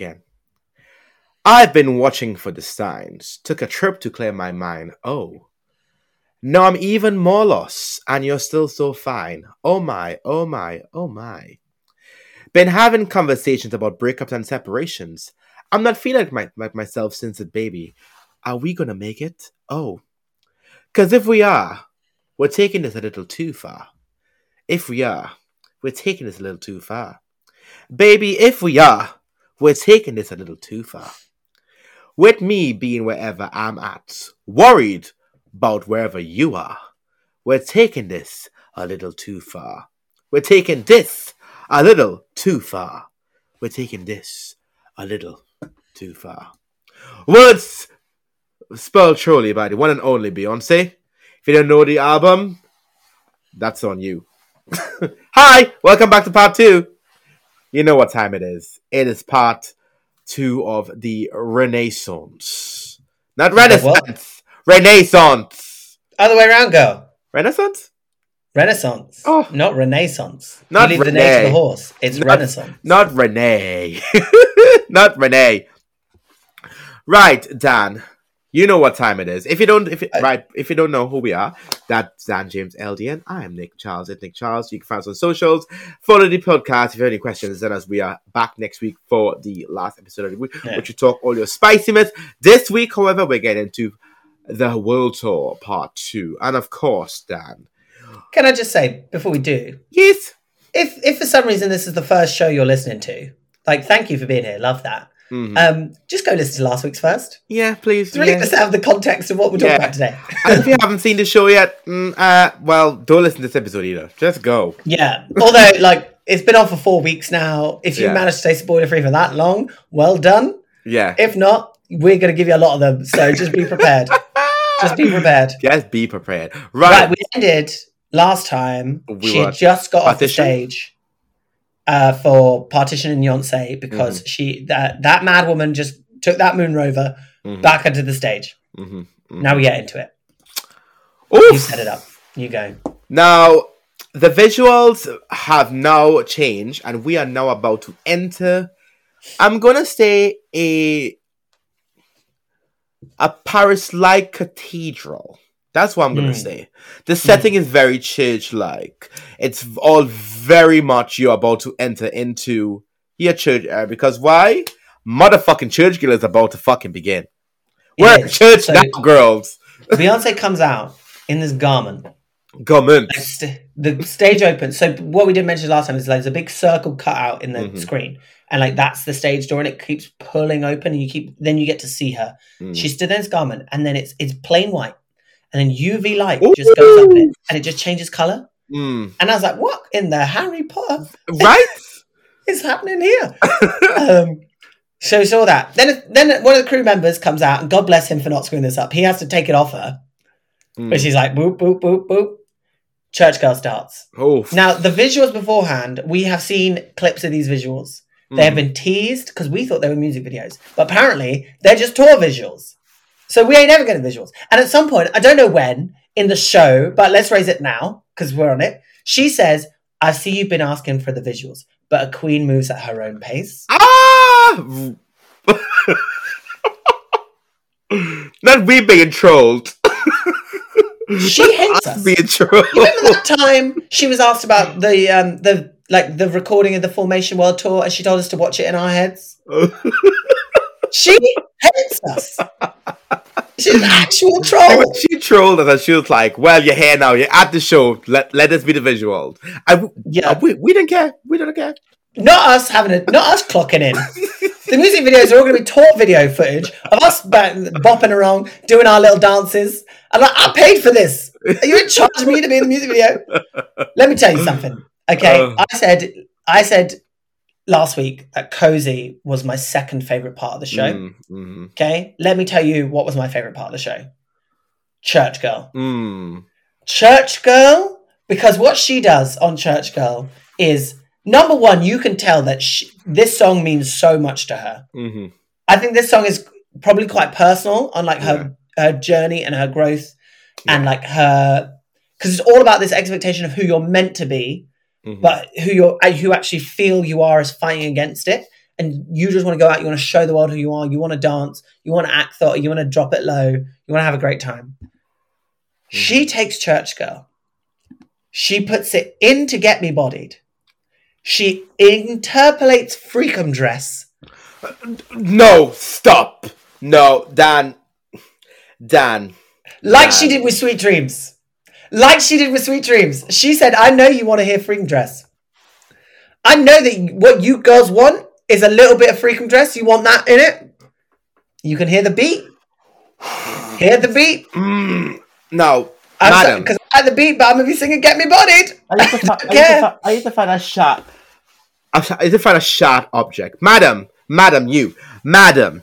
again. I've been watching for the signs. Took a trip to clear my mind. Oh. Now I'm even more lost, and you're still so fine. Oh my, oh my, oh my. Been having conversations about breakups and separations. I'm not feeling like, my, like myself since a baby. Are we gonna make it? Oh. Cause if we are, we're taking this a little too far. If we are, we're taking this a little too far. Baby, if we are, we're taking this a little too far. With me being wherever I'm at, worried about wherever you are, we're taking this a little too far. We're taking this a little too far. We're taking this a little too far. Words spelled truly by the one and only Beyonce. If you don't know the album, that's on you. Hi, welcome back to part two. You know what time it is. It is part two of the Renaissance. Not Renaissance. Renaissance. Other way around, go. Renaissance? Renaissance. Oh. Not Renaissance. Not you leave the Renee. name to the horse. It's Not- Renaissance. Not Renee. Not Renee. Right, Dan. You know what time it is. If you don't, if you, right, if you don't know who we are, that's Dan James LDN. I am Nick Charles. It's Nick Charles. You can find us on socials. Follow the podcast. If you have any questions, then as we are back next week for the last episode of the week, Yeah. which we talk all your spicy myths. This week, however, we're getting into the World Tour Part Two, and of course, Dan. Can I just say before we do, Yes. if if for some reason this is the first show you're listening to, like thank you for being here. Love that. Mhm. Um, just go listen to last week's first. yeah, please. It's really yeah. nice to have the context of what we're talking Yeah. about today. and if you haven't seen the show yet, mm, uh, well, don't listen to this episode either. Just go. Yeah. Although, like, it's been on for four weeks now. If you Yeah. managed to stay spoiler free for that long, well done. Yeah. If not, we're going to give you a lot of them. So just be prepared. just be prepared. Just be prepared. Right. Right. we ended last time. We she had just got off the stage uh, for Partition and Yoncé because she that that mad woman just took that moon rover Mhm, back onto the stage. mhm, mhm. Now we get into it. Oof. You set it up. You go. Now, the visuals have now changed, and we are now about to enter. I'm gonna say a a Paris-like cathedral. That's what I'm gonna Hmm. say. The setting is very church-like. It's all very much you're about to enter into your church area because why? Motherfucking church girl is about to fucking begin. We're at church So- now, girls. Beyonce comes out in this garment. Garment. St- the stage opens. So what we did mention last time is like there's a big circle cut out in the Mhm. screen, and like that's the stage door, and it keeps pulling open, and you keep then you get to see her. Mm. She's stood in this garment, and then it's it's plain white, and then UV light just goes up it, and it just changes color. Mm. And I was like, what in the Harry Potter Right? it's happening here? um, so we saw that. Then then one of the crew members comes out, and God bless him for not screwing this up. He has to take it off her, Mm. but she's like, boop boop boop boop. Church girl starts. Now, the visuals beforehand, we have seen clips of these visuals. They have been teased because we thought they were music videos, but apparently they're just tour visuals. So we ain't ever getting visuals. And at some point, I don't know when in the show, but let's raise it now because we're on it. She says, I see you've been asking for the visuals, but a queen moves at her own pace. Ah! Not we being trolled. She hates us. being trolled. You remember that time she was asked about the um the like the recording of the Formation World Tour and she told us to watch it in our heads? She hates us. She's an actual troll. she trolled us and she was like, "Well, you're here now. You're at the show. Let let us be the visual." I, Yeah. we, we don't care. We don't care. Not us having a, not us clocking in. The music videos are all going to be tour video footage of us bopping around, doing our little dances. I'm like, I paid for this. Are you in charge of me to be in the music video? Let me tell you something. Okay, Uh. I said, I said last week that cozy was my second favorite part of the show. Mm, mm, Okay, let me tell you what was my favorite part of the show. Church Girl. mm. Church Girl, because what she does on Church Girl is number one, you can tell that she, this song means so much to her. Mhm. I think this song is probably quite personal on like her her journey and her growth and like her because it's all about this expectation of who you're meant to be, Mhm. but who you're uh, who actually feel you are is fighting against it. and you just want to go out, you want to show the world who you are, you want to dance, you want to act thought, you want to drop it low, you want to have a great time. She takes Church Girl. She puts it in to get me bodied. She interpolates Freakum Dress. No, stop. No, Dan. Dan. Like Yeah. she did with Sweet Dreams. Like she did with Sweet Dreams. She said, I know you want to hear Freakum Dress. I know that what you girls want is a little bit of Freakum Dress. You want that in it? You can hear the beat. Hear the beat. Mm, no, I'm madam. Because I like the beat, but I'm going to be singing Get Me Bodied. I used to, fi- I used to, Yeah. I used to find a sharp. I used to find a sharp object. Madam, madam, you, madam,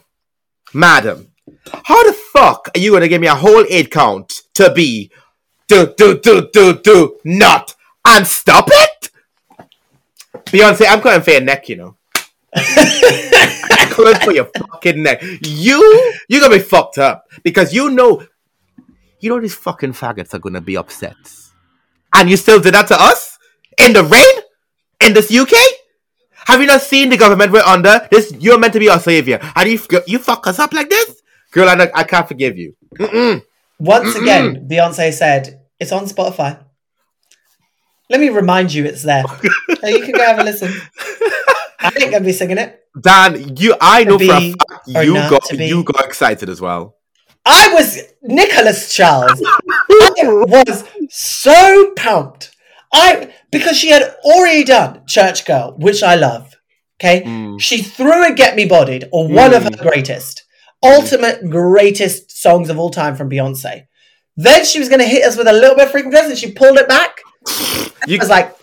madam. How the fuck are you gonna give me a whole eight count to be do do do do do not and stop it? Beyonce, I'm coming for your neck, you know. I'm coming for your fucking neck. You, you're gonna be fucked up because you know, you know these fucking faggots are gonna be upset, and you still did that to us in the rain in this UK. Have you not seen the government we're under? This you're meant to be our savior, and you you fuck us up like this, girl. I, I can't forgive you. Mm-mm. Once again, Beyonce said, it's on Spotify. Let me remind you it's there. Uh, you can go have a listen. I ain't going to be singing it. Dan, you, I know for a fact you got you got excited as well. I was Nicholas Charles. I was so pumped. I because she had already done Church Girl, which I love. Okay, Mm. she threw a Get Me Bodied, or one of her greatest, ultimate greatest songs of all time from Beyonce. Then she was going to hit us with a little bit of freaking dress, and she pulled it back. You, I was like,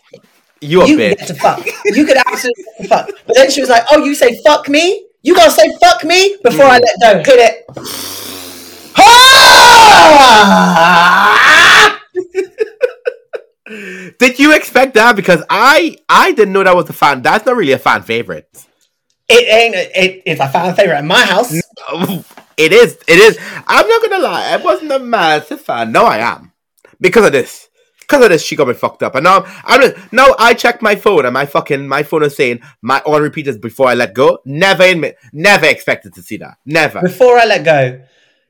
you a "You bitch. get to fuck. You could absolutely get to fuck." But then she was like, "Oh, you say fuck me? You gotta say fuck me before I let go. Hit it." Ah! Did you expect that? Because I I didn't know that was a fan. That's not really a fan favorite. It ain't. It, it's a fan favorite in my house. It is. It is. I'm not gonna lie. I wasn't a massive fan. No, I am because of this. Because of this, she got me fucked up. And now I'm just, now I checked my phone and my fucking my phone is saying my on repeat is before I let go. Never admit. Never expected to see that. Never. Before I let go,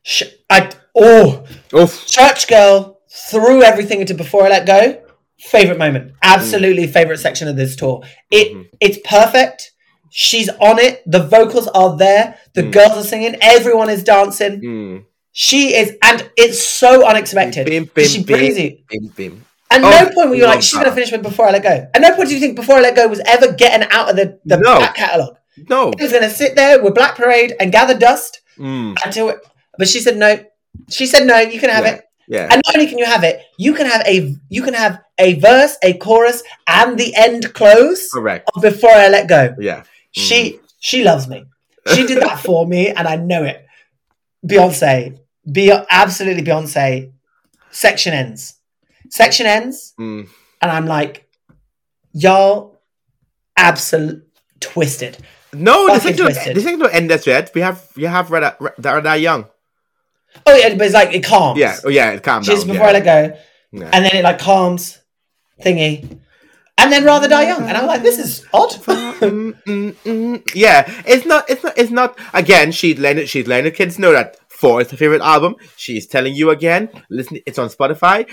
sh- I oh Oof. church girl threw everything into before I let go. Favorite moment, absolutely mm. favorite section of this tour. It mm-hmm. it's perfect. She's on it. The vocals are there. The girls are singing. Everyone is dancing. Mm. She is, and it's so unexpected. Bim, bim, she bim, brings you. bim, bim. At Oh, no point were you like, she's going to finish with Before I Let Go. At no point do you think Before I Let Go was ever getting out of the, the No. back catalogue. No. It was going to sit there with Black Parade and gather dust Mm. until it. But she said no. She said no. You can have Yeah. it. Yeah. And not only can you have it, you can have a you can have a verse, a chorus, and the end close Correct. of Before I Let Go. Yeah. She she loves me. She did that for me, and I know it. Beyonce, be absolutely Beyonce. Section ends. Section ends, Mm. and I'm like, y'all, absolute twisted. No, this ain't, twisted. this ain't no end that's yet. We have we have Red that young. Oh yeah, but it's like it calms. Yeah. Oh yeah. It She's down. before yeah. I let go, Yeah. and then it like calms, thingy, and then rather die young. And I'm like, this is odd. Mm, mm, mm. Yeah, it's not. It's not. It's not. Again, she's letting she's letting the kids know that four is her favorite album. She's telling you again. Listen, it's on Spotify.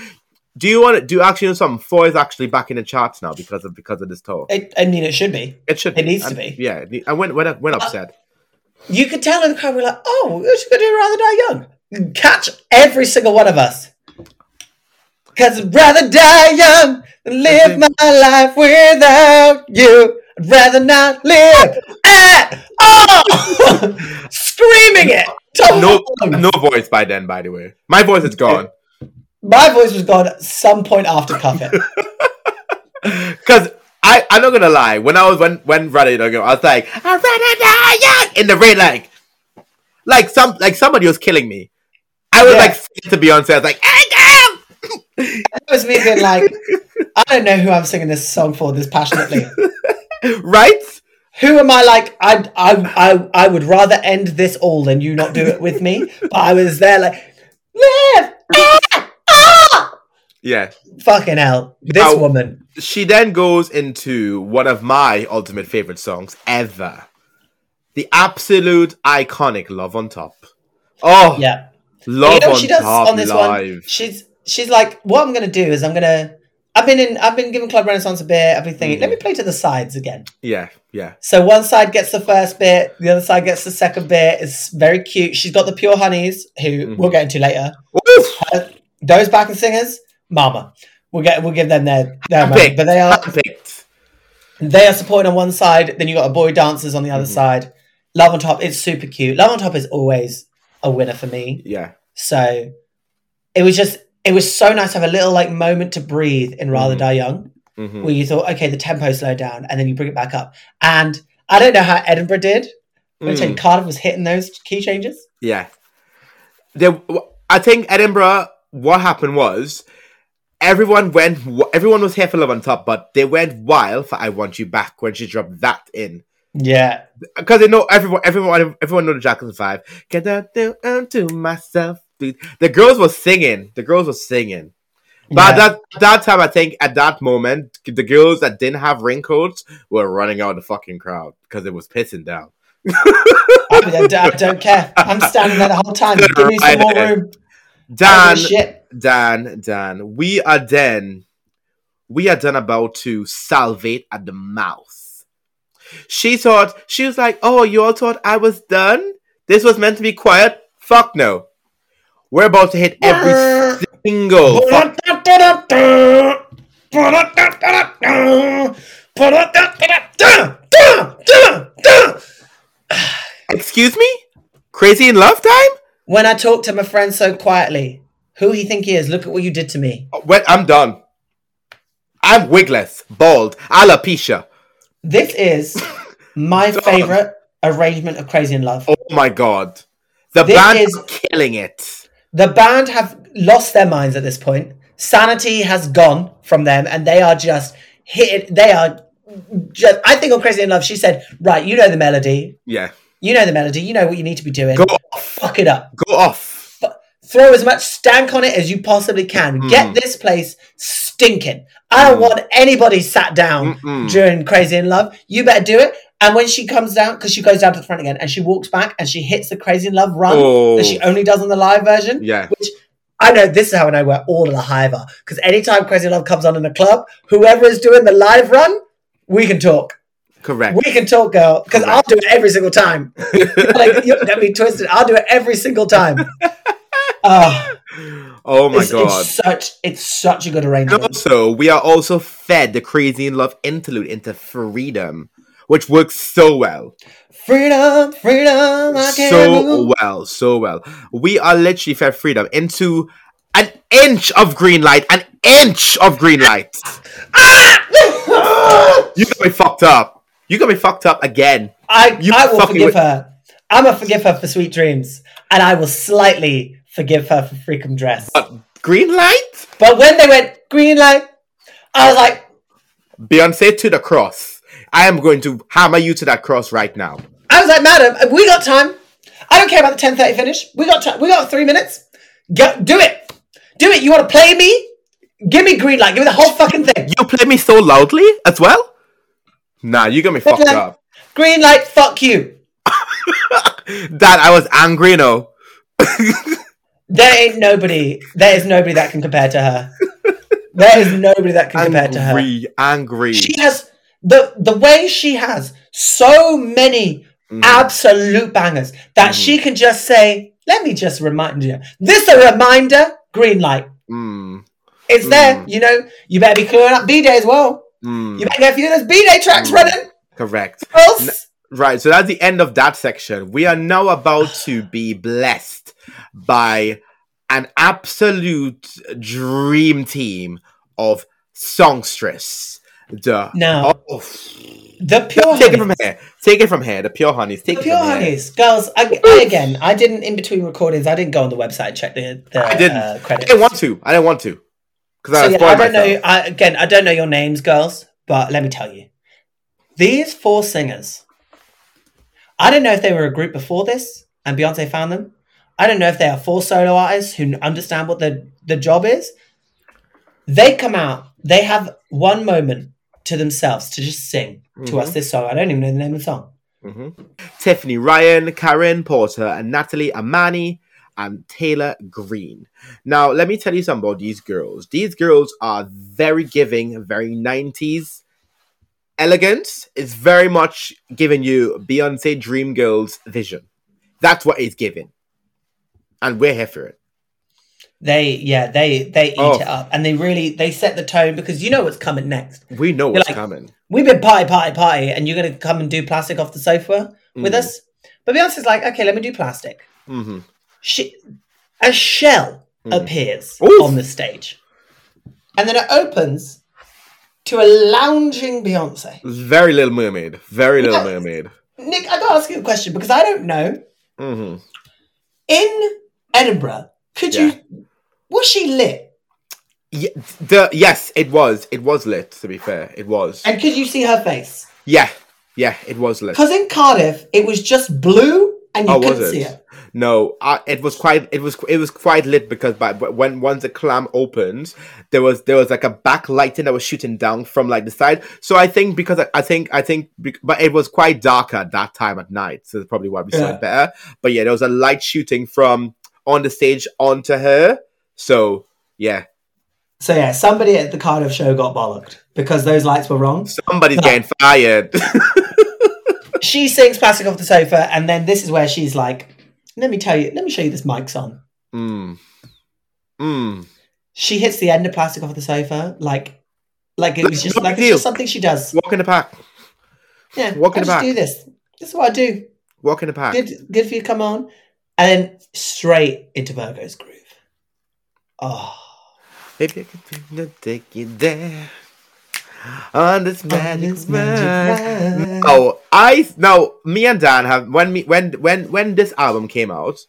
Do you want to do you actually know something? Four is actually back in the charts now because of because of this tour. It, I mean, it should be. It should. it needs to be. Yeah. I went went went upset. You could tell in the crowd, we're like, oh, she's gonna do rather die young. Catch every single one of us. Cause I'd rather die young than live my life without you. I'd rather not live at all. Screaming it. No, no voice by then. By the way, my voice is gone. My voice was gone at some point after Cuff It. Because I, I'm not gonna lie. When I was when when to I was like, I'm ready die young in the rain, like, like some like somebody was killing me. I was Yeah. like to Beyonce, I was like, hey It was me being like, I don't know who I'm singing this song for this passionately. right? Who am I like? I, I, I, I would rather end this all than you not do it with me. But I was there like, live! Ah! Ah! Yeah. Fucking hell. This Now- woman. She then goes into one of my ultimate favorite songs ever, the absolute iconic Love on Top. Oh, Yeah. Love you know on she does Top on this live. one? She's she's like, what I'm gonna do is I'm gonna. I've been in. I've been giving Club Renaissance a bit. I've been thinking, Mhm. let me play to the sides again. Yeah, yeah. So one side gets the first bit, the other side gets the second bit. It's very cute. She's got the Pure Honeys, who Mhm. we'll get into later. Oof, Those backing singers, Mama. We'll get we'll give them their their money. But they are handpicked. they are supporting on one side. Then you got a boy dancers on the other Mhm. side. Love on top. It's super cute. Love on top is always a winner for me. Yeah, So it was just it was so nice to have a little like moment to breathe in Rather Mhm. Die Young, mhm. where you thought, okay, the tempo slowed down, and then you bring it back up. And I don't know how Edinburgh did. I'm Mm, Cardiff was hitting those key changes. yeah. There, I think Edinburgh. What happened was everyone went. Everyone was here for Love on Top, but they went wild for "I Want You Back" when she dropped that in. Yeah, because they know everyone, everyone, everyone know the Jackson Five. Get that down to myself. The girls were singing. The girls were singing. But yeah. at that that time, I think at that moment, the girls that didn't have raincoats were running out of the fucking crowd because it was pissing down. I, mean, I don't care. I'm standing there the whole time. Give me some more room. Dan, don't give a shit. Dan, Dan, we are then, we are then about to salivate at the mouth. She thought, she was like, oh, you all thought I was done? This was meant to be quiet? Fuck no. We're about to hit every single. Excuse me? Crazy in love time? When I talk to my friend so quietly, who he think he is? Look at what you did to me. Uh, well, I'm done. I'm wigless, bald, alopecia. This is my favorite arrangement of Crazy in Love. Oh my god. The This band is killing it. The band have lost their minds at this point. Sanity has gone from them, and they are just hit. They are just. I think on Crazy in Love, she said, "Right, you know the melody. Yeah. You know the melody. You know what you need to be doing. Go off. Fuck it up. Go off. Throw as much stank on it as you possibly can. Mm. Get this place stinking. I don't Mm. want anybody sat down Mm-mm. during Crazy in Love. You better do it. And when she comes down, because she goes down to the front again, and she walks back and she hits the Crazy in Love run Oh. that she oh. only does on the live version. Yeah. Which I know this is how I know where all of the hive are. Because anytime Crazy in Love comes on in a club, whoever is doing the live run, we can talk. Correct. We can talk, girl. Because I'll do it every single time. like you get me twisted. I'll do it every single time. Oh, oh my it's, god. it's such it's such a good And arrangement. also, we are also fed the crazy in love interlude into freedom, which works so well. Freedom, freedom, I can't So move. well, so well. We are literally fed freedom into an inch of green light, an inch of green light. Ah! You got me fucked up. You got me fucked up again. I, You I will forgive with- her. I'm gonna forgive her for sweet dreams, and I will slightly forgive her for freakum dress. But green light? But when they went green light, I was like, Beyonce to the cross. I am going to hammer you to that cross right now. I was like, madam, we got time. I don't care about the ten thirty finish. We got time. We got three minutes. Go, do it. Do it. You want to play me? Give me green light. Give me the whole fucking thing. You play me so loudly as well? Nah, you got me fucked up. Green light. Fuck you. Dad, I was angry, no. There ain't nobody. There is nobody that can compare to her. There is nobody that can compare to her. Angry, angry. She has the the way she has so many Mm. absolute bangers that Mhm. she can just say, "Let me just remind you." This a reminder. Green light. Mm, It's there. Mm. You know. You better be clearing up B'Day as well. mm, You better get a few of those B day tracks Mm. running. correct. Else, Right, so that's the end of that section. We are now about to be blessed by an absolute dream team of songstress. The No. oh, the pure take it from here. Take it from here. The pure honeys. Take The it pure from here. honeys, girls. I, I again, I didn't in between recordings. I didn't go on the website and check the the I didn't. Uh, I didn't want to. I didn't want to because So I yeah, I don't myself. know. I, again, I don't know your names, girls, but let me tell you, these four singers. I don't know if they were a group before this and Beyonce found them. I don't know if they are four solo artists who understand what the the job is. They come out. They have one moment to themselves to just sing to Mhm. us this song. I don't even know the name of the song. Tiffany Ryan, Karen Porter, and Natalie Amani and Taylor Green. Now, let me tell you something about these girls. These girls are very giving, very 90s elegant. It's very much giving you Beyonce Dream Girls vision. That's what it's giving. And we're here for it. They yeah they they eat Oh. it up and they really they set the tone because you know what's coming next. We know You're what's like- coming. We've been party party party and you're gonna come and do plastic off the sofa with Mm. us. But Beyonce's like okay let me do plastic. hmm She, a shell Mm. appears Oof. on the stage, and then it opens to a lounging Beyonce. Very Little Mermaid. Very Little. Mermaid. Nick, I gotta ask you a question because I don't know. hmm In Edinburgh, could you was she lit? Yeah, the, yes, it was. It was lit, to be fair. It was. And could you see her face? Yeah. Yeah, it was lit. Because in Cardiff, it was just blue and you Oh, couldn't it? see it. No, I, it was quite. It was. It was quite lit because by but when once the clam opened, there was there was like a backlighting that was shooting down from like the side. So I think because I, I think I think, but it was quite darker at that time at night, so that's probably why we saw Yeah. it better. But yeah, there was a light shooting from on the stage onto her. So yeah, So yeah, somebody at the Cardiff show got bollocked because those lights were wrong. somebody's No. getting fired. She sings plastic off the sofa, and then this is where she's like, "Let me tell you, let me show you this mic's on." mm. Mm. She hits the end of plastic off the sofa, like, like it was just big like it's just something she does. Walk in the pack. Yeah, walk in I the just back. do this. This is what I do. Walk in the pack. Good, good for you. Come on, and then straight into Virgo's groove. Oh, If you could take you there on this magic this magic ride. ride. Oh, I now Me and Dan have when me when when when this album came out,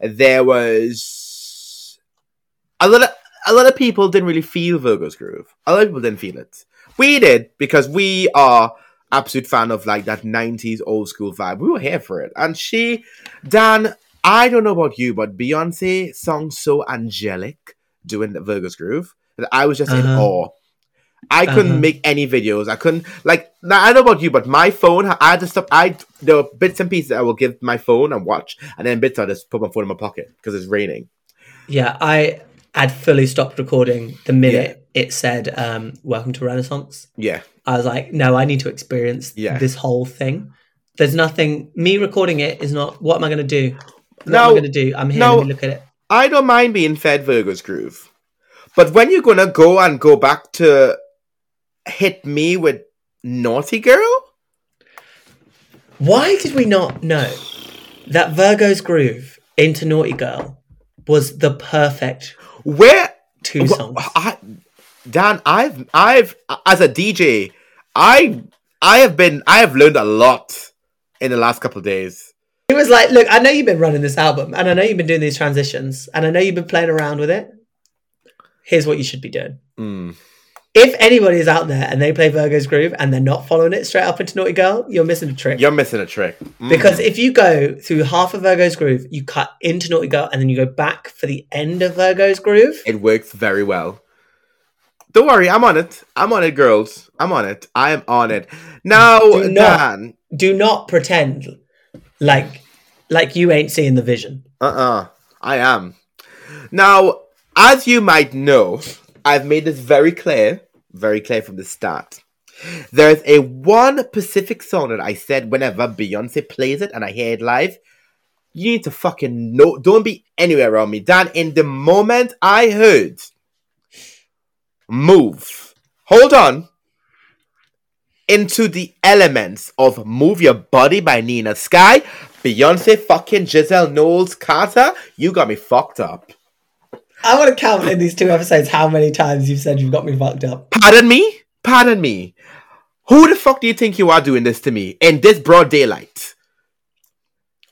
there was a lot of a lot of people didn't really feel Virgo's groove. A lot of people didn't feel it. We did because we are absolute fan of like that '90s old school vibe. We were here for it, and she, Dan. I don't know about you, but Beyonce sounds so angelic doing the Virgo's groove that I was just in Uh-huh. awe. I couldn't Uh-huh. make any videos. I couldn't like. Now I don't know about you, but my phone, I had to stop. I there were bits and pieces I will give my phone and watch, and then bits I just put my phone in my pocket because it's raining. yeah. I had fully stopped recording the minute it said um, "Welcome to Renaissance." Yeah, I was like, no, I need to experience Yeah. this whole thing. There's nothing. Me recording it is not. What am I going to do? No, I'm going to do? I'm here. no. Look at it. I don't mind being fed Virgo's groove, but when you're gonna go and go back to hit me with naughty girl, Why did we not know that Virgo's groove into Naughty Girl was the perfect where two songs? I, Dan, I've I've as a DJ, I I have been I have learned a lot in the last couple of days. It was like, look, I know you've been running this album, and I know you've been doing these transitions, and I know you've been playing around with it. Here's what you should be doing. Mm. If anybody is out there and they play Virgo's groove and they're not following it straight up into Naughty Girl, you're missing a trick. You're missing a trick. Mm. Because if you go through half of Virgo's groove, you cut into Naughty Girl, and then you go back for the end of Virgo's groove. it works very well. Don't worry, I'm on it. I'm on it, girls. I'm on it. I am on it. Now, Do not. Dan. Do not pretend like like you ain't seeing the vision. Uh-uh. I am. Now, as you might know, I've made this very clear, very clear from the start. There's a one specific song that I said whenever Beyonce plays it and I hear it live, you need to fucking know. Don't be anywhere around me. Dan, in the moment I heard Move, hold on, into the elements of Move Your Body by Nina Sky, Beyonce fucking Giselle Knowles Carter, you got me fucked up. I want to count in these two episodes how many times you've said you've got me fucked up. Pardon me? Pardon me. Who the fuck do you think you are doing this to me in this broad daylight?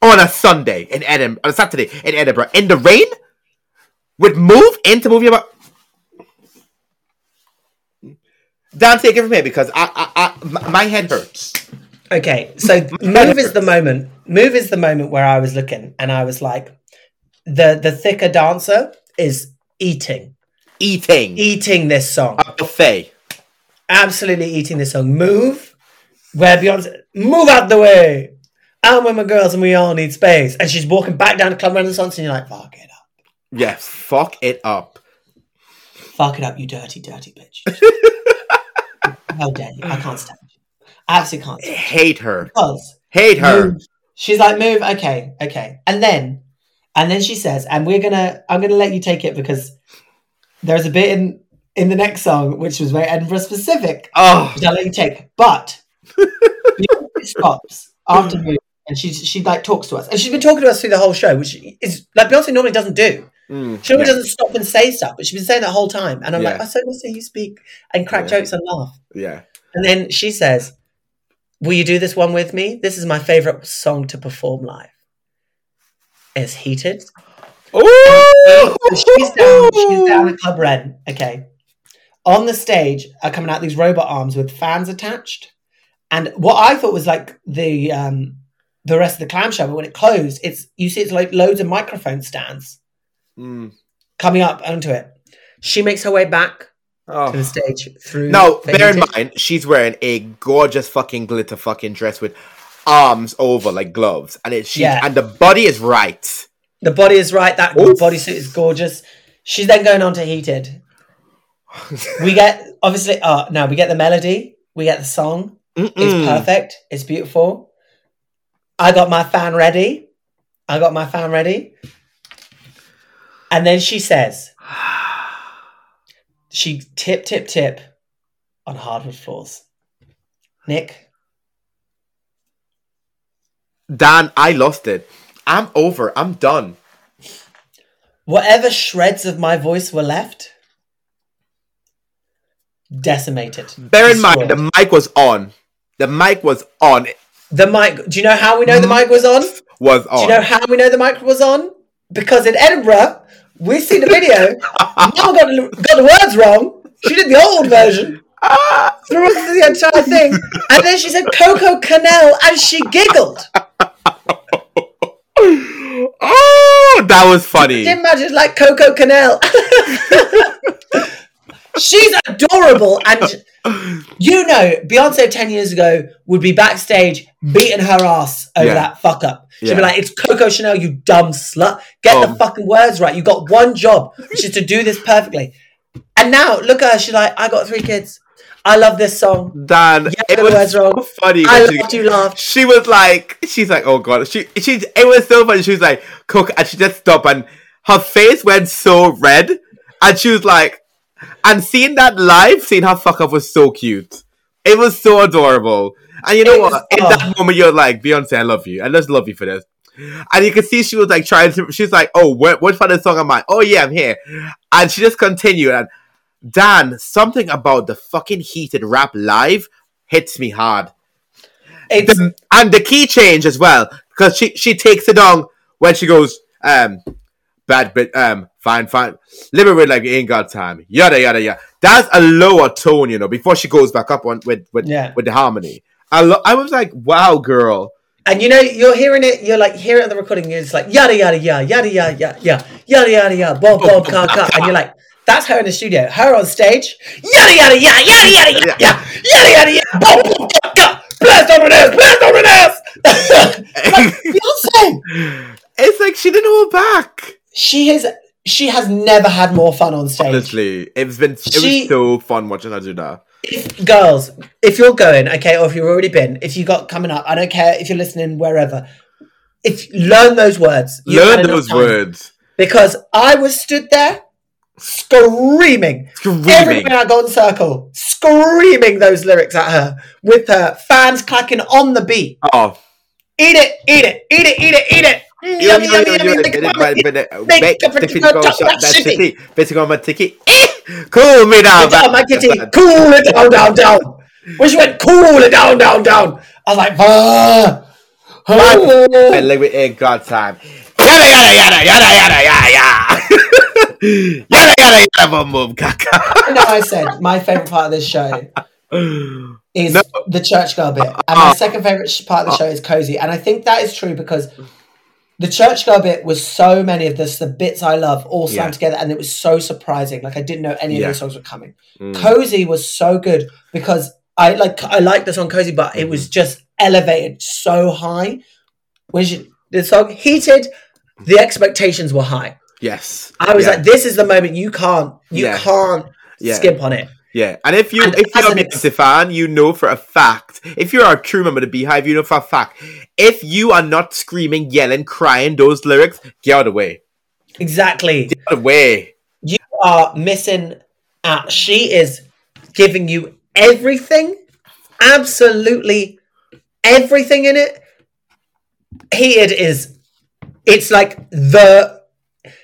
On a Sunday in Edinburgh, on a Saturday in Edinburgh, in the rain? With move into move your Dan, take it from here because I, I, I, my- head hurts. Okay, so move is the moment. Move is the moment where I was looking and I was like, the the thicker dancer is eating, Eating. eating this song, A buffet. absolutely eating this song. Move where Beyonce move out the way. I'm with my girls and we all need space. And she's walking back down the Club Renaissance and you're like, fuck it up. Yeah, fuck it up. Fuck it up, you dirty, dirty bitch. How dare you? I can't stand you. I absolutely can't stand. Hate her. Because Hate her. move. She's like, move, okay, okay. And then and then she says, and we're gonna I'm gonna let you take it because there's a bit in in the next song which was very Edinburgh specific, Oh, which I'll let you take. But stops after move and she she like talks to us. And she's been talking to us through the whole show, which is like Beyonce normally doesn't do. Mm, She yeah, doesn't stop and say stuff, but she's been saying that whole time. And I'm like, Yeah. I so miss hear you speak and crack Yeah. jokes and laugh. yeah. And then she says, Will you do this one with me? This is my favorite song to perform live. It's heated. Oh, she's down, she's down at Club Red. Okay. On the stage are coming out these robot arms with fans attached. And what I thought was like the um the rest of the clamshell, but when it closed, it's you see it's like loads of microphone stands Mm. coming up onto it. She makes her way back to the Oh. stage through. Now, bear in mind, she's wearing a gorgeous fucking glitter fucking dress with arms over like gloves, and it she Yeah. and the body is right. The body is right. That Oof. bodysuit is gorgeous. She's then going on to heated. We get obviously. Oh no, we get the melody. We get the song. It's Mm-mm. perfect. It's beautiful. I got my fan ready. I got my fan ready. And then she says, she tip, tip, tip on hardwood floors. Nick, Dan, I lost it. I'm over. I'm done. whatever shreds of my voice were left, decimated. Bear in mind, the mic was on. The mic was on. The mic. Do you know how we know the mic was on? was on. Do you know how we know the mic was on? Because in Edinburgh, we see the video. Mum got the, got the words wrong. She did the old version. Threw us the entire thing. And then she said Coco Canal and she giggled. oh, that was funny. Imagine like Coco Canal. She's adorable. And you know, Beyonce 10 years ago would be backstage beating her ass over Yeah. that fuck up. She'd Yeah. be like, it's Coco Chanel, you dumb slut. Get the Um. fucking words right. You got one job, which is to do this perfectly. And now, look at her. She's like, I got three kids. I love this song. Dan, Yeah, it the was words so wrong. funny. I when she- you laughed. she was like, she's like, oh god, she, she, it was so funny. She was like, cook, and she just stopped, and her face went so red, and she was like, and seeing that live, seeing her fuck up was so cute. It was so adorable, and you know what? In oh. that moment, you're like, Beyonce, I love you, I just love you for this. And you can see she was like trying to. She's like, "Oh, what, what part of the song am I? Oh yeah, I'm here." And she just continued. And Dan, something about the fucking heated rap live hits me hard the, and the key change as well because she she takes it on when she goes um bad bit um fine fine with like ain't got time yada yada yada that's a lower tone you know before she goes back up on with with Yeah. with the harmony I, lo- I was like wow girl and you know, you're hearing it, you're like, hearing it on the recording, it's like, yada, yada, yada, yada, yada, yada, yada, yada, yada, bob, bob, ka, ka. And you're like, that's her in the studio. Her on stage, yada, yada, yada, yada, yada, yada, yada, yada, yada, yada, bob, bob, ka, ka. Blast on an ass, blast on an ass. like, Beyonce. it's like she didn't hold back She has, she has never had more fun on stage. honestly it's been it She- was so fun watching her do that if, girls, if you're going, okay, or if you've already been, if you got coming up, I don't care if you're listening wherever. If learn those words, learn those words because I was stood there screaming, screaming everywhere I go in circle, screaming those lyrics at her with her fans clacking on the beat. oh Eat it, eat it, eat it, eat it, eat it. Mm, Yummy, yummy, yummy. It. Make a ticket, chop that shitty. Basically on my ticket. Eh! Cool me down. On my kitty. Cool it down, down, down. She went, cool it down, down, down. I was like, ah. ah. And we ain't got time. Yada yada yada yada yada yada yada. yada yada yada boom boom caca. I know I said my favourite part of this show is No. the church girl bit. And my second favourite sh- part of the show is Cozy. And I think that is true because the church girl bit was so many of this, the bits I love all slammed Yeah. together. And it was so surprising. Like I didn't know any Yeah. of those songs were coming. Mm. Cozy was so good because I like I like the song Cozy, but it was just elevated so high. When she the song heated, the expectations were high. Yes. I was Yeah. like, this is the moment you can't you can't skip on it. Yeah, and if you And if you're a an fan, you know for a fact. If you're a true member of the BeyHive, you know for a fact. If you are not screaming, yelling, crying those lyrics, get out of the way. Exactly. Get out of the way. You are missing out. She is giving you everything, absolutely everything in it. Heated is it's like the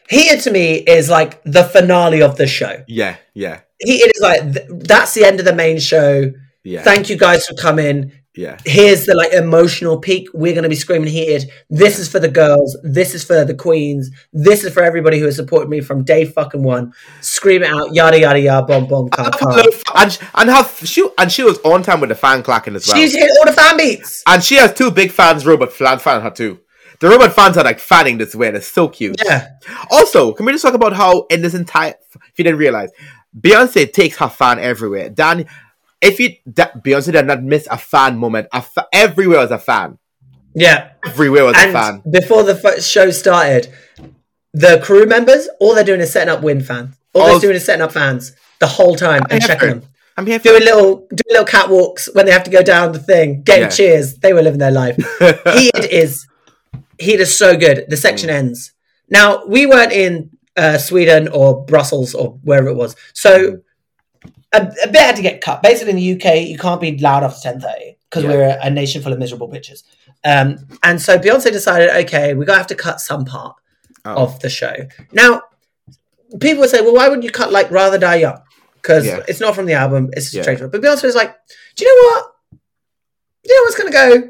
Heated to me is like the finale of the show. Yeah, yeah, Heated is like th- that's the end of the main show. yeah, Thank you guys for coming. yeah, Here's the like emotional peak. We're going to be screaming heated. This is for the girls. This is for the queens. This is for everybody who has supported me from day fucking one. Scream it out, yada yada yada, bomb bomb, car car. and and her she and she was on time with the fan clacking as well. She's hit all the fan beats. and she has two big fans, robot fans, fan her too. The robot fans are like fanning this way, and it's so cute. Yeah, Also, can we just talk about how in this entire, if you didn't realize, Beyonce takes her fan everywhere. Dan, if you that Beyonce did not miss a fan moment, a fa- everywhere was a fan. yeah. Everywhere was a fan. Before the f- show started, the crew members all they're doing is setting up wind fans. All Oh. they're doing is setting up fans the whole time and checking them. I'm here Doing little doing little catwalks when they have to go down the thing, getting Yeah. cheers. They were living their life. he is he is so good. The section Mm. ends. Now we weren't in uh, Sweden or Brussels or wherever it was, so a, a bit had to get cut. Basically, in the UK, you can't be loud after ten thirty because Yeah. we're a nation full of miserable bitches. Um, and so Beyonce decided, okay, we're gonna have to cut some part Oh. of the show. Now, people would say, well, why wouldn't you cut like "Rather Die Young"? Because Yeah. it's not from the album; it's Yeah. straight from. But Beyonce was like, do you know what? Do You know what's gonna go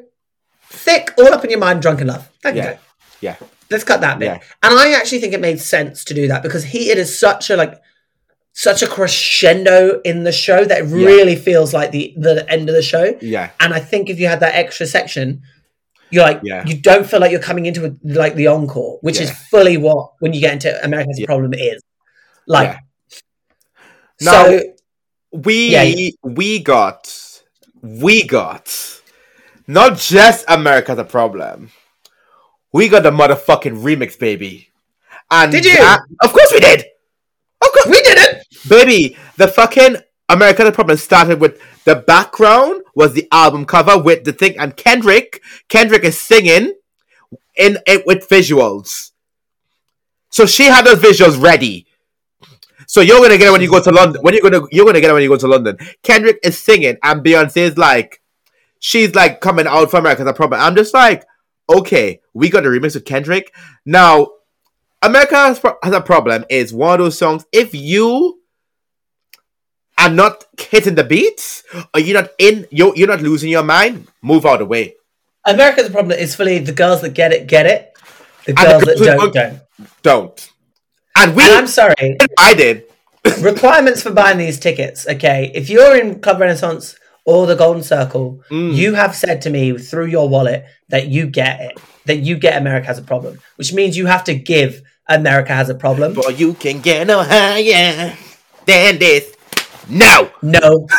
thick all up in your mind, Drunk in Love. That can Yeah. go. Yeah. Let's cut that bit. Yeah. And I actually think it made sense to do that because he it is such a like such a crescendo in the show that it Yeah. really feels like the the end of the show. Yeah, And I think if you had that extra section, you're like Yeah. you don't feel like you're coming into it like the encore, which is fully what when you get into America's Yeah. problem is. Like Yeah. So we Yeah. we got we got not just America's a problem. We got the motherfucking remix, baby. And Did you? that- of course we did. Of course we did it. Baby, the fucking American problem started with the background was the album cover with the thing and Kendrick. Kendrick is singing in it with visuals. So she had those visuals ready. So you're gonna get it when you go to London. When you're gonna you're gonna get it when you go to London. Kendrick is singing and Beyonce is like, she's like coming out from America's a problem. I'm just like, okay, we got a remix with Kendrick. Now, America has, pro- has a problem is one of those songs. If you are not hitting the beats, or you're not in, you're, you're not losing your mind, move out of the way. America's problem is fully the girls that get it get it. The And the girls that don't don't- don't. Don't. And we, And I'm sorry. I did. requirements for buying these tickets. Okay, if you're in Club Renaissance or the Golden Circle, Mm. you have said to me through your wallet that you get it, that you get America has a problem, which means you have to give America has a problem. But you can get no higher than this. No. No,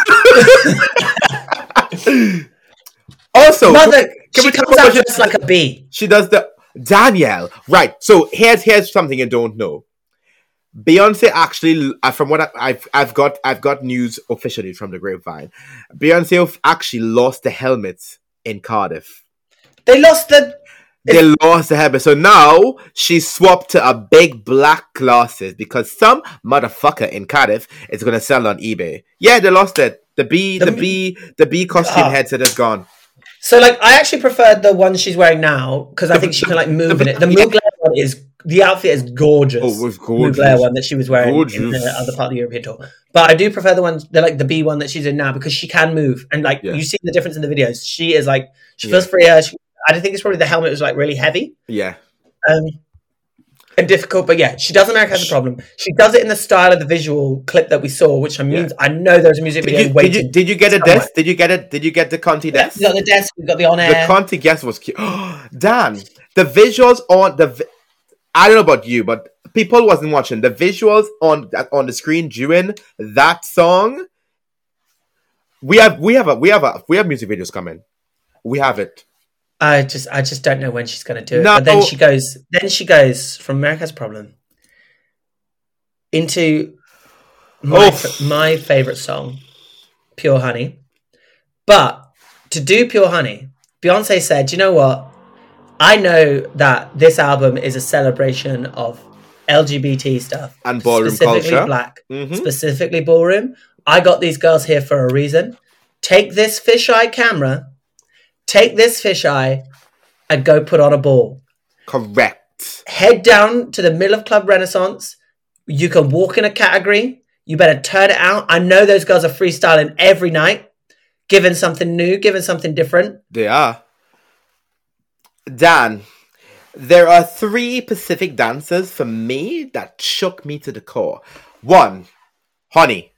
Also, mother, can she comes out just like a bee. She does the Danielle. Right. So here's here's something you don't know. Beyonce actually, uh, from what I, I've I've got, I've got news officially from the grapevine. Beyonce actually lost the helmet in Cardiff. They lost the. They lost the helmet, so now she swapped to a big black glasses because some motherfucker in Cardiff is gonna sell on eBay. Yeah, they lost it. The B, the, The- bee, the B costume Ah. headset is gone. So like, I actually preferred the one she's wearing now because I think she can like move in it. The. Mugler one is the outfit is gorgeous. Oh, it was Mugler gorgeous. one that she was wearing in the other part of the European tour. But I do prefer the ones the like the B one that she's in now because she can move and like Yeah. you see the difference in the videos. She is like she Yeah. feels freer. She, I think it's probably the helmet was like really heavy Yeah, um, and difficult. But yeah, she does America has a problem. She does it in the style of the visual clip that we saw, which i means I know there's a music did video you, did you did you get a desk? Did you get it? Did you get the Conti desk? we got the desk, we got the on air. The. Conti guest was cute. Dan, the visuals on the. I don't know about you, but people wasn't watching the visuals on on the screen during that song. We have we have a we have a we have music videos coming. We have it. I just I just don't know when she's going to do it. No. But then she goes then she goes from America's Problem into my, my favorite song, Pure Honey. But to do Pure Honey, Beyonce said, "You know what? I know that this album is a celebration of LGBT stuff And ballroom specifically culture. black, Mhm. specifically ballroom. I got these girls here for a reason. Take this fisheye camera, take this fisheye, and go put on a ball. Correct. Head down to the middle of Club Renaissance. You can walk in a category. You better turn it out. I know those girls are freestyling every night, giving something new, giving something different. They are. Dan, there are three Pacific dancers for me that shook me to the core. One, Honey.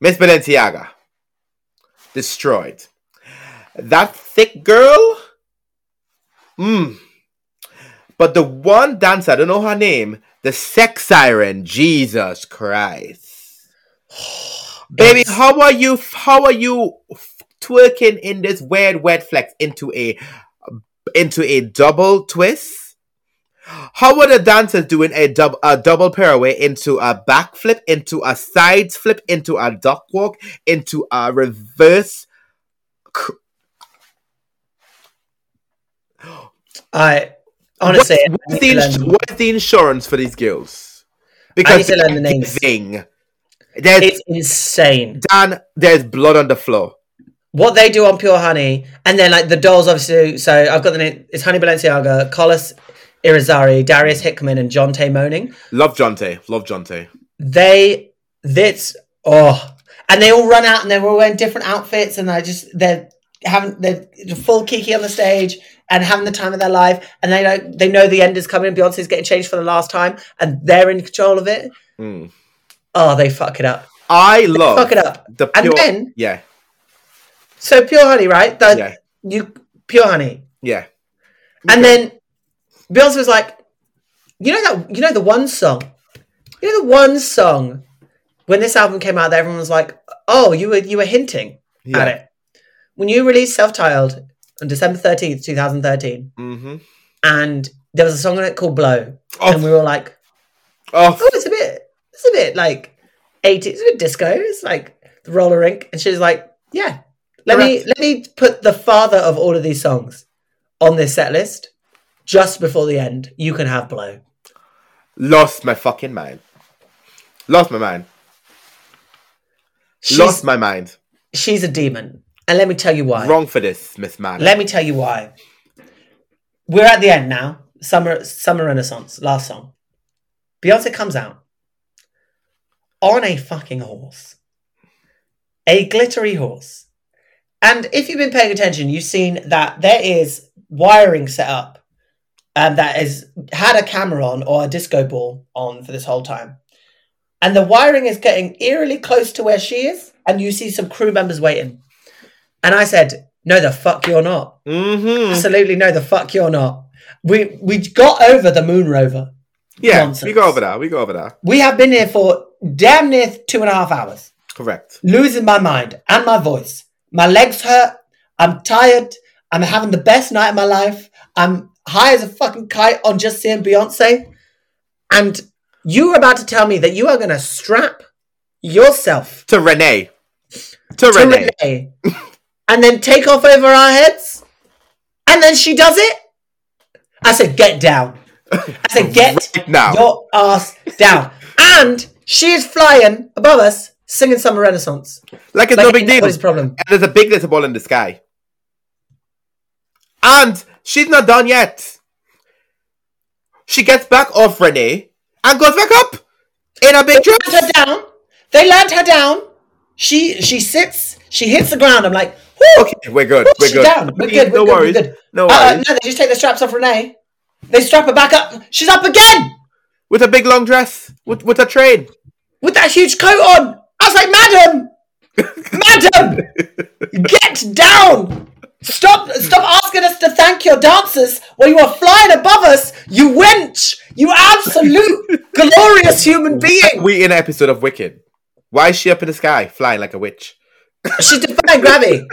Miss Balenciaga. Destroyed. That thick girl. Mmm. But the one dancer, I don't know her name, the sex siren, Jesus Christ. Baby, how are you? How are you twerking in this weird wet flex into a into a double twist? How are the dancers doing a double a double pirouette into a backflip, into a side flip, into a duck walk, into a reverse? I honestly, What's, I what's, the ins- what is the insurance for these girls? Because I need to learn the names. it's insane. Dan. There's blood on the floor. What they do on Pure Honey, and then like the dolls, obviously. So I've got the name. It's Honey Balenciaga, Collis Irizarry, Darius Hickman, and Jonte Moaning. Love Jonte. Love Jonte. They this oh, and they all run out and they're all wearing different outfits, and I just they're having they're full kiki on the stage and having the time of their life, and they know they know the end is coming. And Beyonce's getting changed for the last time, and they're in control of it. Mm. Oh, they fuck it up. I love Fuck it up. the And then- yeah, So Pure Honey, right? The, yeah, You Pure Honey. yeah. And then Beyonce was like, you know that you know the one song, you know the one song when this album came out that everyone was like, oh, you were you were hinting yeah. at it when you released self-titled on December thirteenth, two thousand thirteen, Mm-hmm. and there was a song on it called Blow, Oh, and we were like, oh, oh, it's a bit, it's a bit like eighties, it's a bit disco, it's like the roller rink, and she was like, yeah, let me let me put the father of all of these songs on this set list. Just before the end, you can have Blow. lost my fucking mind. Lost my mind. She's, lost my mind. she's a demon. And let me tell you why. Wrong for this, Miss Man. Let me tell you why. We're at the end now. Summer Summer Renaissance, last song. Beyonce comes out on a fucking horse. A glittery horse. And if you've been paying attention, you've seen that there is wiring set up um, that has had a camera on or a disco ball on for this whole time. And the wiring is getting eerily close to where she is, and you see some crew members waiting. And I said, No, the fuck you're not. mm-hmm. Absolutely no, the fuck you're not. We we got over the moon rover. Yeah, Nonsense. we go over there. We go over there. We have been here for damn near two and a half hours. Correct. Losing my mind and my voice. My legs hurt. I'm tired. I'm having the best night of my life. I'm high as a fucking kite on just seeing Beyonce. And you're about to tell me that you are going to strap yourself To Reneigh. To, to Reneigh. Reneigh and then take off over our heads? And then she does it? I said, get down. I said, get Right now. your ass down. And she is flying above us singing Summer Renaissance. Like it's Like, no big deal. What is the problem? And there's a big little ball in the sky. And she's not done yet. She gets back off Reneigh and goes back up in a big Land her dress. down. They land her down. She she sits. She hits the ground. I'm like, whoo, Okay, we're good. whoo, We're good. down. We're good. We're no good. worries. We're good. No worries. Uh, worries. no, they just take the straps off Reneigh. They strap her back up. She's up again With a big long dress. With, with a train. with that huge coat on. I was like, madam, madam, get down. Stop! Stop asking us to thank your dancers while you are flying above us. You wench! You absolute glorious human being. We in an episode of Wicked. Why is she up in the sky flying like a witch? She's defying gravity.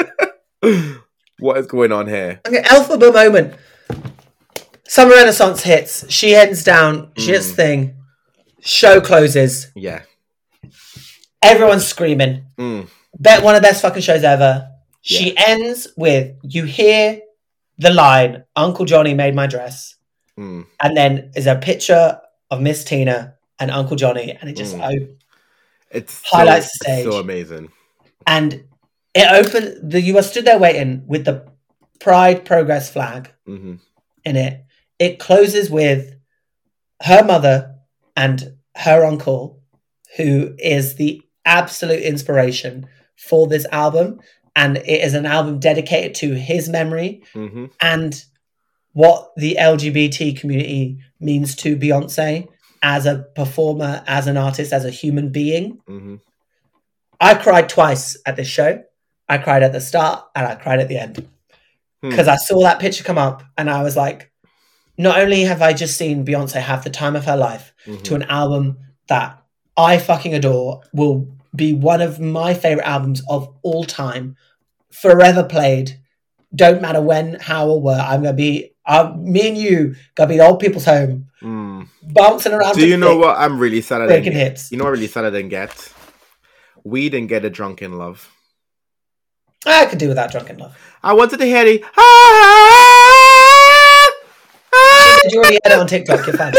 What is going on here? Okay, Elphaba moment. Summer Renaissance hits. She heads down. She Mm. hits thing. Show closes. Yeah. Everyone's screaming. Mm. Bet one of the best fucking shows ever. She ends with you hear the line, Uncle Johnny made my dress. Mm. And then is a picture of Miss Tina and Uncle Johnny, and it just Mm. op- It's Highlights so, the stage. so amazing. and it opened the you were stood there waiting with the Pride Progress flag hmm in it. It closes with her mother and her uncle, who is the absolute inspiration for this album. And it is an album dedicated to his memory hmm and what the LGBT community means to Beyonce as a performer, as an artist, as a human being. hmm I cried twice at this show. I cried at the start and I cried at the end Hmm. because I saw that picture come up and I was like, not only have I just seen Beyonce have the time of her life Mhm. to an album that I fucking adore, will be one of my favorite albums of all time, forever played. Don't matter when, how, or where. I'm gonna be, uh, me and you gonna be the old people's home, Mm. bouncing around. Do you know thick, what I'm really sad breaking didn't hits? You know what I'm really sad I didn't get? We didn't get a Drunk in Love. I could do without Drunk in Love. I wanted to hear the ah, ah, You already had it on TikTok. You're fine.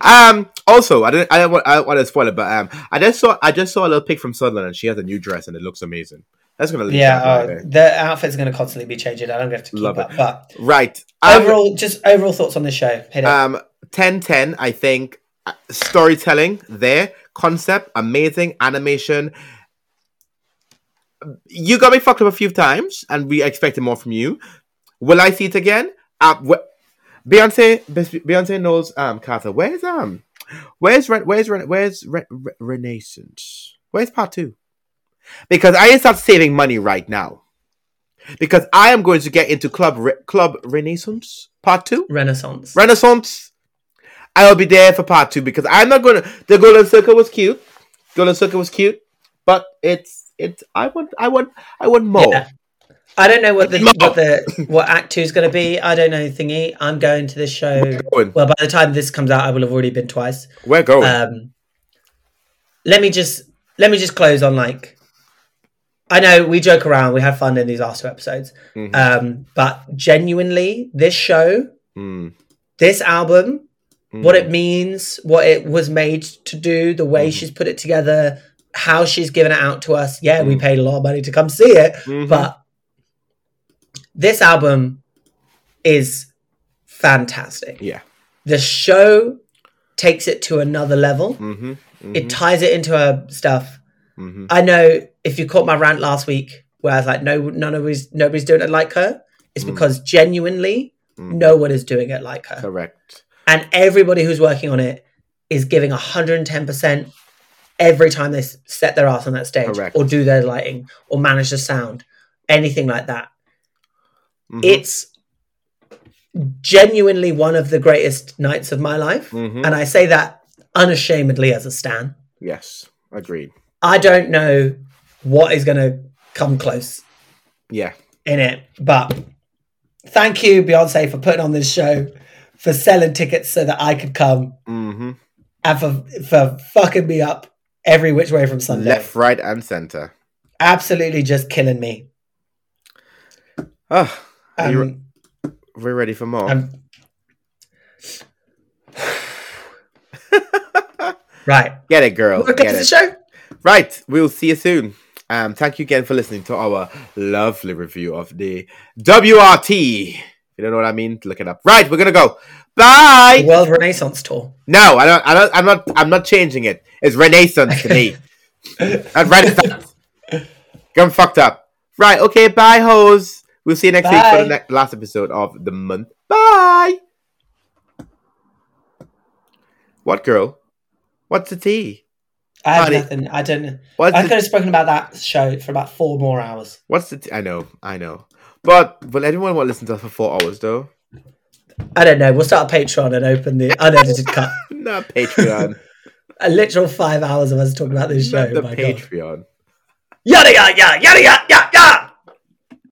Um. Also, I didn't. I don't want. I don't want to spoil it, but um, I just saw. I just saw a little pic from Sunderland, and she has a new dress, and it looks amazing. That's gonna Yeah, that uh, the outfit's going to constantly be changing. I don't have to keep Love up. it. But Right. Um, overall, just overall thoughts on the show. Hit it. Um, 10 10, I think uh, storytelling there, concept, amazing animation. You got me fucked up a few times, and we expected more from you. Will I see it again? Uh, Beyonce, Beyonce Knowles um Carter. Where's um, where's Re- where's Re- where's Re- Re- Renaissance? Where's part two? Because I need to start saving money right now. Because I am going to get into Club Re- Club Renaissance part two. Renaissance. Renaissance. I'll be there for part two because I'm not gonna. The Golden Circle was cute. Golden Circle was cute, but it's it's. I want. I want. I want more. Yeah. I don't know what the what the what act two is going to be. I don't know thingy. I'm going to this show. Well, by the time this comes out, I will have already been twice. We're going. Um, let me just let me just close on like. I know we joke around, we have fun in these last two episodes, Mhm. um, but genuinely, this show, Mm, this album, mm, what it means, what it was made to do, the way Mhm. she's put it together, how she's given it out to us. Yeah, we Mhm. paid a lot of money to come see it, mhm. but this album is fantastic. yeah. The show takes it to another level. Mm-hmm, It ties it into her stuff. mm-hmm, I know if you caught my rant last week where I was like, no, none of us, nobody's doing it like her. It's Mm. because genuinely mm. no one is doing it like her. Correct. and everybody who's working on it is giving 110% every time they set their ass on that stage Correct. or do their lighting or manage the sound anything like that Mhm, it's genuinely one of the greatest nights of my life mhm. and i say that unashamedly as a stan yes. Agreed. i don't know what is going to come close Yeah. in it but thank you beyonce for putting on this show for selling tickets so that i could come Mm-hmm. and for for fucking me up every which way from Sunday. Left, right, and center. Absolutely just killing me. Oh, are Um, we're ready for more. um, right. Get it, girl. We'll get Get to the show. Right, we'll see you soon. Um, thank you again for listening to our lovely review of the WRT. If you don't know what I mean, look it up. Right, we're gonna go. Bye. World Renaissance Tour. No, I don't. I don't. I'm not. I'm not changing it. It's Renaissance to me. Not Renaissance. Gone fucked up. Right. Okay. Bye, hoes. We'll see you next week for the ne- last episode of the month. Bye. What girl? What's the tea? I have Honey. nothing. I don't know. I the could have spoken about that show for about four more hours. What's the? T- I know, I know. But will anyone want to listen to us for four hours though? I don't know. We'll start a Patreon and open the unedited cut. Not Patreon. A literal five hours of us talking about this show. The my God. Patreon. Yada yada yada yada yada yada.